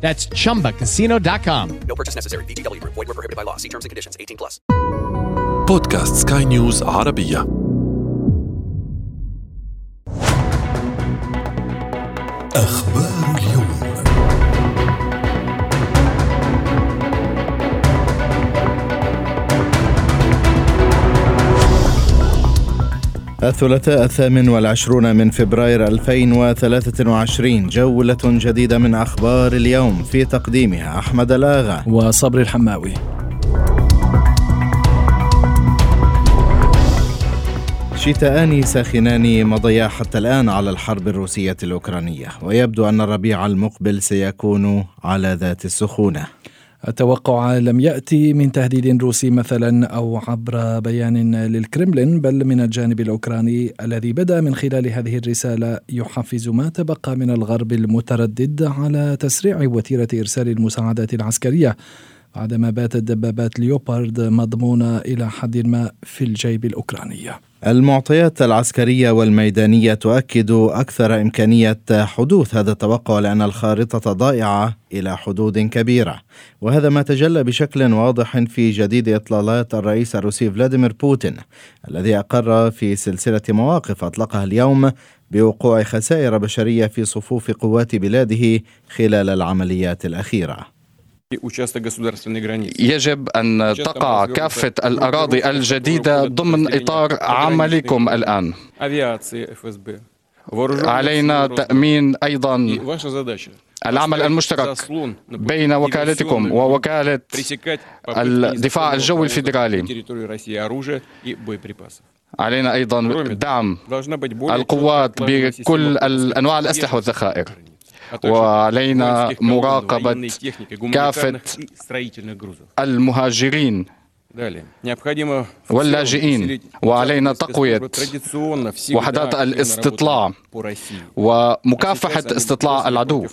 That's chumbacasino.com. No purchase necessary. VGW Group. Void were prohibited by law. See terms and conditions. 18 plus. بودكاست سكاي نيوز عربية أخبار الثلاثاء الثامن والعشرون من فبراير 2023 جولة جديدة من أخبار اليوم في تقديمها أحمد الآغا وصبري الحماوي. شتاءان ساخنان مضيا حتى الآن على الحرب الروسية الأوكرانية ويبدو أن الربيع المقبل سيكون على ذات السخونة. التوقع لم يأتي من تهديد روسي مثلا أو عبر بيان للكرملين بل من الجانب الأوكراني الذي بدأ من خلال هذه الرسالة يحفز ما تبقى من الغرب المتردد على تسريع وتيرة إرسال المساعدات العسكرية بعدما باتت دبابات ليوبارد مضمونة إلى حد ما في الجيب الأوكراني. المعطيات العسكرية والميدانية تؤكد أكثر إمكانية حدوث هذا التوقع لأن الخارطة ضائعة إلى حدود كبيرة. وهذا ما تجلى بشكل واضح في جديد إطلالات الرئيس الروسي فلاديمير بوتين الذي أقر في سلسلة مواقف أطلقها اليوم بوقوع خسائر بشرية في صفوف قوات بلاده خلال العمليات الأخيرة. يجب أن تقع كافة الأراضي الجديدة ضمن إطار عملكم الآن. علينا تأمين أيضا العمل المشترك بين وكالتكم ووكالة الدفاع الجوي الفيدرالي. علينا أيضا دعم القوات بكل أنواع الأسلحة والذخائر. وعلينا مراقبة كافة المهاجرين واللاجئين وعلينا تقوية وحدات الاستطلاع ومكافحة استطلاع العدو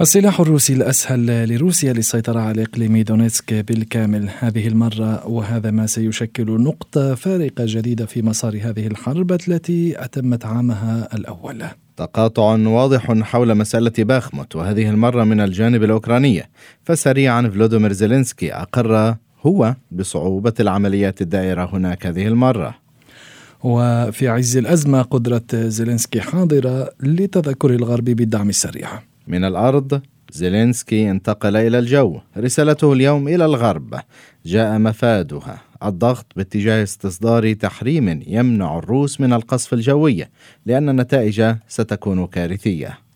السلاح الروسي الأسهل لروسيا للسيطرة على إقليم دونيتسك بالكامل. هذه المرة وهذا ما سيشكل نقطة فارقة جديدة في مسار هذه الحرب التي أتمت عامها الأول. تقاطع واضح حول مسألة باخموت وهذه المرة من الجانب الأوكراني. فسريعا فولوديمير زيلينسكي أقر هو بصعوبة العمليات الدائرة هناك هذه المرة. وفي عز الأزمة قدرة زيلينسكي حاضرة لتذكر الغرب بالدعم السريع. من الأرض زيلينسكي انتقل إلى الجو. رسالته اليوم إلى الغرب. جاء مفادها. الضغط باتجاه استصدار تحريم يمنع الروس من القصف الجوي لأن النتائج ستكون كارثية.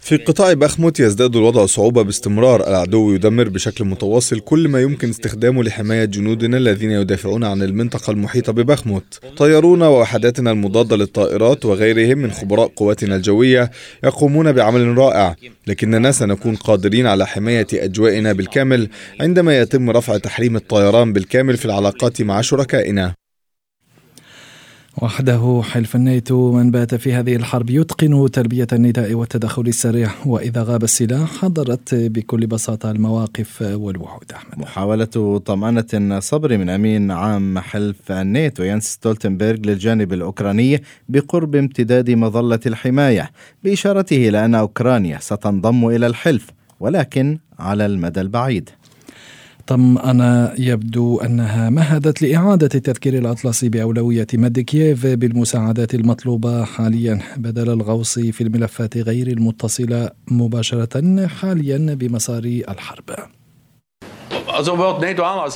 في قطاع بخموت يزداد الوضع صعوبة باستمرار العدو يدمر بشكل متواصل كل ما يمكن استخدامه لحماية جنودنا الذين يدافعون عن المنطقة المحيطة ببخموت. طيارونا ووحداتنا المضادة للطائرات وغيرهم من خبراء قواتنا الجوية يقومون بعمل رائع لكننا سنكون قادرين على حماية أجوائنا بالكامل عندما يتم رفع تحريم الطيران بالكامل في العلاقات مع شركائنا. وحده حلف الناتو من بات في هذه الحرب يتقن تلبية النداء والتدخل السريع وإذا غاب السلاح حضرت بكل بساطة المواقف والوعود أحمد. محاولة طمأنة صبري من أمين عام حلف الناتو يانس ستولتنبرغ للجانب الأوكراني بقرب امتداد مظلة الحماية بإشارته إلى أن أوكرانيا ستنضم إلى الحلف ولكن على المدى البعيد. طمأن يبدو أنها مهدت لإعادة تذكير الأطلسي بأولوية مد كييف بالمساعدات المطلوبة حاليا. بدل الغوص في الملفات غير المتصلة مباشرة حاليا بمسار الحرب.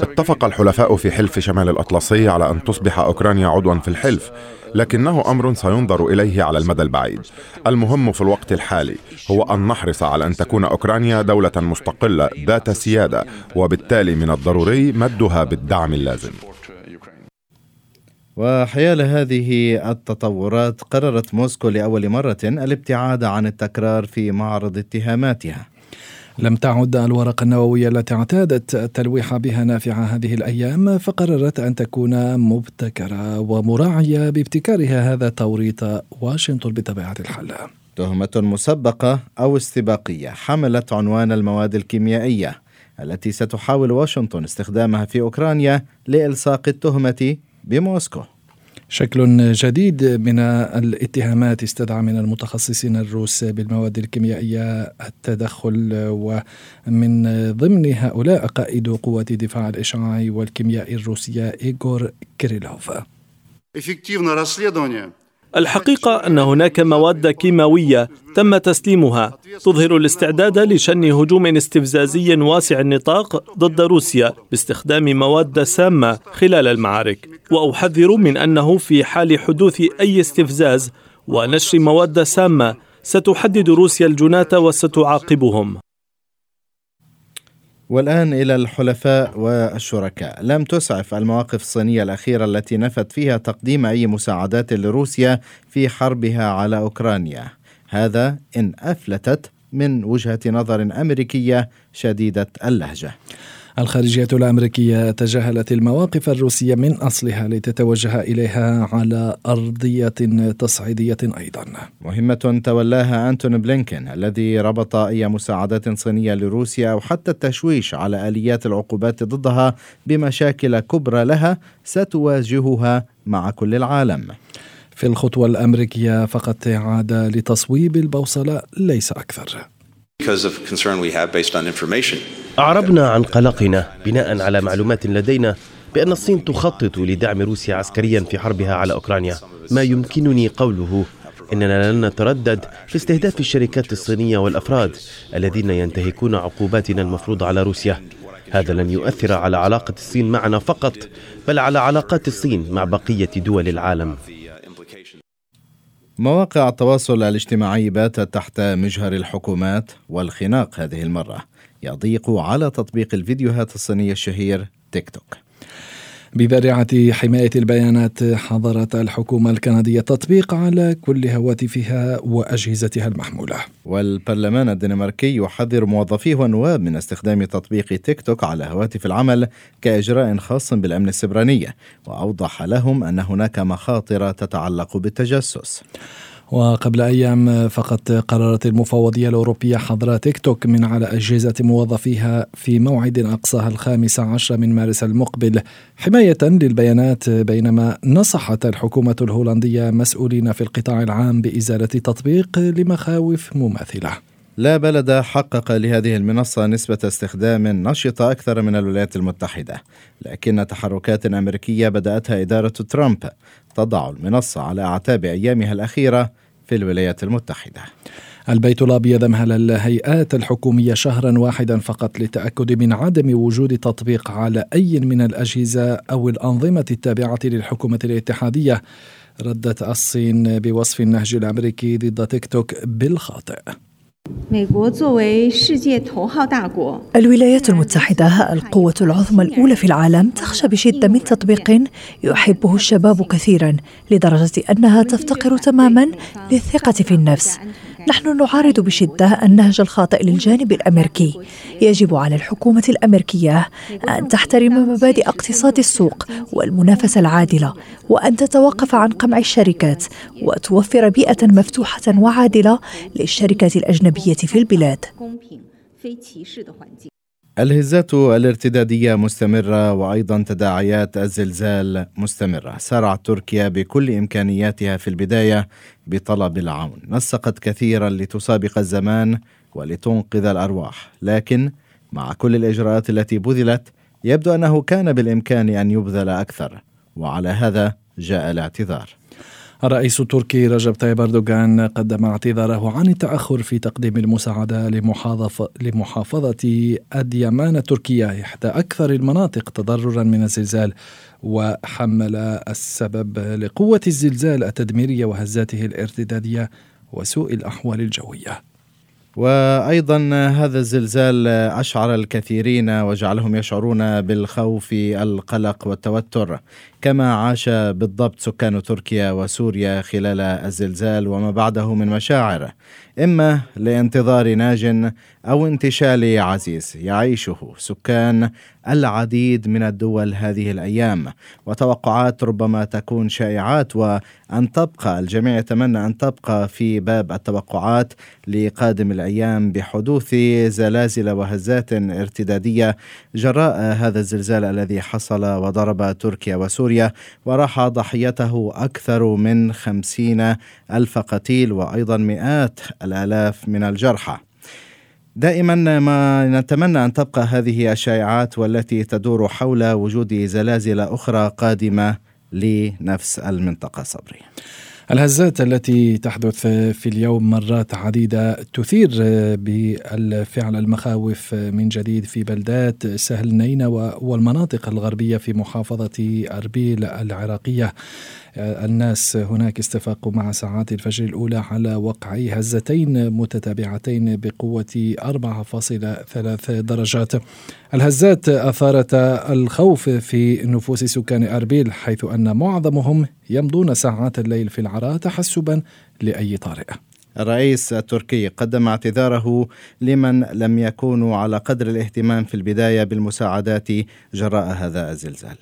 اتفق الحلفاء في حلف شمال الأطلسي على أن تصبح أوكرانيا عضوا في الحلف لكنه أمر سينظر إليه على المدى البعيد. المهم في الوقت الحالي هو أن نحرص على أن تكون أوكرانيا دولة مستقلة ذات سيادة وبالتالي من الضروري مدها بالدعم اللازم. وحيال هذه التطورات قررت موسكو لأول مرة الابتعاد عن التكرار في معرض اتهاماتها. لم تعد الورقة النووية التي اعتادت التلويح بها نافعة هذه الأيام فقررت أن تكون مبتكرة ومراعية بابتكارها هذا توريط واشنطن بطبيعة الحال. تهمة مسبقة أو استباقية حملت عنوان المواد الكيميائية التي ستحاول واشنطن استخدامها في أوكرانيا لإلصاق التهمة بموسكو. شكل جديد من الاتهامات استدعى من المتخصصين الروس بالمواد الكيميائية التدخل ومن ضمن هؤلاء قائد قوات دفاع الإشعاع والكيمياء الروسية إيغور كيريلوف. الحقيقة أن هناك مواد كيماوية تم تسليمها تظهر الاستعداد لشن هجوم استفزازي واسع النطاق ضد روسيا باستخدام مواد سامة خلال المعارك. وأحذر من أنه في حال حدوث أي استفزاز ونشر مواد سامة ستحدد روسيا الجناة وستعاقبهم. والآن إلى الحلفاء والشركاء. لم تسعف المواقف الصينية الأخيرة التي نفت فيها تقديم أي مساعدات لروسيا في حربها على أوكرانيا. هذا إن أفلتت من وجهة نظر أمريكية شديدة اللهجة. الخارجية الأمريكية تجاهلت المواقف الروسية من أصلها لتتوجه إليها على أرضية تصعيدية أيضا. مهمة تولاها أنتون بلينكين الذي ربط أي مساعدات صينية لروسيا أو حتى التشويش على آليات العقوبات ضدها بمشاكل كبرى لها ستواجهها مع كل العالم. في الخطوة الأمريكية فقط عاد لتصويب البوصلة ليس أكثر. أعربنا عن قلقنا بناء على معلومات لدينا بأن الصين تخطط لدعم روسيا عسكريا في حربها على أوكرانيا. ما يمكنني قوله إننا لن نتردد في استهداف الشركات الصينية والأفراد الذين ينتهكون عقوباتنا المفروضة على روسيا. هذا لن يؤثر على علاقة الصين معنا فقط بل على علاقات الصين مع بقية دول العالم. مواقع التواصل الاجتماعي باتت تحت مجهر الحكومات والخناق هذه المرة يضيق على تطبيق الفيديوهات الصيني الشهير تيك توك. بذريعة حماية البيانات حظرت الحكومة الكندية التطبيق على كل هواتفها وأجهزتها المحمولة. والبرلمان الدنماركي يحذر موظفيه والنواب من استخدام تطبيق تيك توك على هواتف العمل كإجراء خاص بالأمن السبراني وأوضح لهم أن هناك مخاطر تتعلق بالتجسس. وقبل أيام فقط قررت المفوضية الأوروبية حظر تيك توك من على أجهزة موظفيها في موعد أقصاها الخامس عشر من مارس المقبل. حماية للبيانات بينما نصحت الحكومة الهولندية مسؤولين في القطاع العام بإزالة التطبيق لمخاوف مماثلة. لا بلد حقق لهذه المنصة نسبة استخدام نشطة أكثر من الولايات المتحدة، لكن تحركات أمريكية بدأتها إدارة ترامب تضع المنصة على أعتاب أيامها الأخيرة في الولايات المتحدة. البيت الابيض امهل الهيئات الحكومية شهرا واحدا فقط للتاكد من عدم وجود تطبيق على أي من الأجهزة أو الأنظمة التابعة للحكومة الاتحادية ردت الصين بوصف النهج الأمريكي ضد تيك توك بالخاطئ الولايات المتحدة القوة العظمى الأولى في العالم تخشى بشدة من تطبيق يحبه الشباب كثيرا لدرجة أنها تفتقر تماما للثقة في النفس. نحن نعارض بشدة النهج الخاطئ للجانب الأمريكي. يجب على الحكومة الأمريكية أن تحترم مبادئ اقتصاد السوق والمنافسة العادلة وأن تتوقف عن قمع الشركات وتوفر بيئة مفتوحة وعادلة للشركات الأجنبية في البلاد. الهزات الارتدادية مستمرة وأيضا تداعيات الزلزال مستمرة. سارعت تركيا بكل إمكانياتها في البداية بطلب العون. نسقت كثيرا لتسابق الزمان ولتنقذ الأرواح. لكن مع كل الإجراءات التي بذلت يبدو أنه كان بالإمكان أن يبذل أكثر. وعلى هذا جاء الاعتذار. الرئيس التركي رجب طيب أردوغان قدم اعتذاره عن التأخر في تقديم المساعدة لمحافظة أديمان التركية إحدى أكثر المناطق تضررا من الزلزال وحمل السبب لقوة الزلزال التدميرية وهزاته الارتدادية وسوء الأحوال الجوية. وأيضا هذا الزلزال أشعر الكثيرين وجعلهم يشعرون بالخوف القلق والتوتر. كما عاش بالضبط سكان تركيا وسوريا خلال الزلزال وما بعده من مشاعر إما لانتظار ناج أو انتشال عزيز يعيشه سكان العديد من الدول هذه الأيام وتوقعات ربما تكون شائعات وأن تبقى الجميع يتمنى أن تبقى في باب التوقعات لقادم الأيام بحدوث زلازل وهزات ارتدادية جراء هذا الزلزال الذي حصل وضرب تركيا وسوريا وراح ضحيته أكثر من خمسين ألف قتيل وأيضا مئات الآلاف من الجرحى دائما ما نتمنى أن تبقى هذه الشائعات والتي تدور حول وجود زلازل أخرى قادمة لنفس المنطقة صبري. الهزات التي تحدث في اليوم مرات عديدة تثير بالفعل المخاوف من جديد في بلدات سهل نينوى والمناطق الغربية في محافظة أربيل العراقية. الناس هناك استفاقوا مع ساعات الفجر الأولى على وقع هزتين متتابعتين بقوة 4.3 درجات. الهزات أثارت الخوف في نفوس سكان أربيل حيث أن معظمهم يمضون ساعات الليل في العراء تحسبا لأي طارئة الرئيس التركي قدم اعتذاره لمن لم يكونوا على قدر الاهتمام في البداية بالمساعدات جراء هذا الزلزال.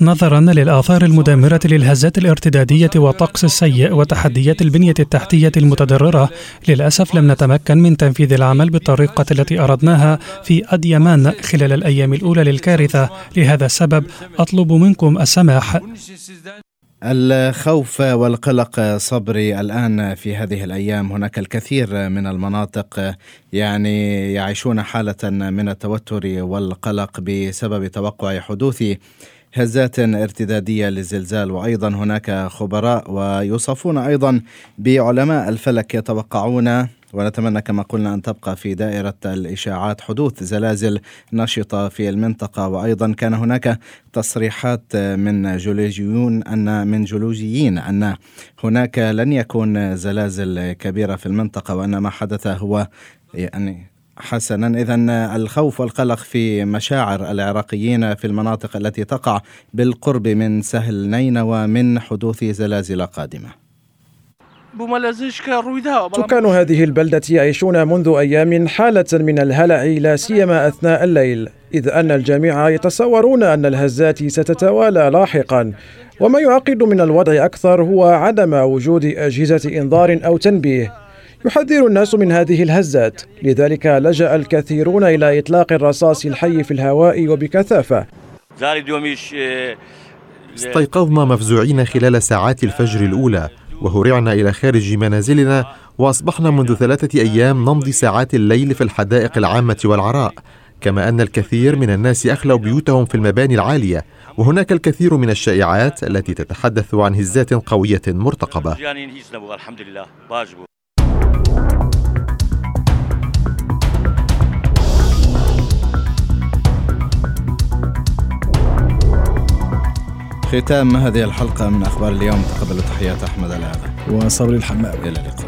نظرا للآثار المدمرة للهزات الارتدادية والطقس السيء وتحديات البنية التحتية المتضررة للأسف لم نتمكن من تنفيذ العمل بالطريقة التي أردناها في أديمان خلال الأيام الأولى للكارثة. لهذا السبب أطلب منكم السماح. الخوف والقلق صبري الآن في هذه الأيام. هناك الكثير من المناطق يعني يعيشون حالة من التوتر والقلق بسبب توقع حدوث هزات ارتدادية للزلزال. وأيضا هناك خبراء ويوصفون أيضا بعلماء الفلك يتوقعون ونتمنى كما قلنا أن تبقى في دائرة الإشاعات حدوث زلازل نشطة في المنطقة. وأيضا كان هناك تصريحات من جيولوجيون أن من جيولوجيين أن هناك لن يكون زلازل كبيرة في المنطقة وأن ما حدث هو يعني حسنا. اذا الخوف والقلق في مشاعر العراقيين في المناطق التي تقع بالقرب من سهل نينوى من حدوث زلازل قادمة. سكان هذه البلدة يعيشون منذ أيام حالة من الهلع لا سيما أثناء الليل إذ أن الجميع يتصورون أن الهزات ستتوالى لاحقا. وما يعقد من الوضع أكثر هو عدم وجود أجهزة إنذار أو تنبيه. يحذر الناس من هذه الهزات. لذلك لجأ الكثيرون إلى إطلاق الرصاص الحي في الهواء وبكثافة. استيقظنا مفزوعين خلال ساعات الفجر الأولى. وهرعنا إلى خارج منازلنا وأصبحنا منذ ثلاثة أيام نمضي ساعات الليل في الحدائق العامة والعراء. كما أن الكثير من الناس أخلوا بيوتهم في المباني العالية وهناك الكثير من الشائعات التي تتحدث عن هزات قوية مرتقبة. ختام هذه الحلقة من أخبار اليوم تقبلوا تحيات أحمد العابد وصبري الحمام. إلى اللقاء.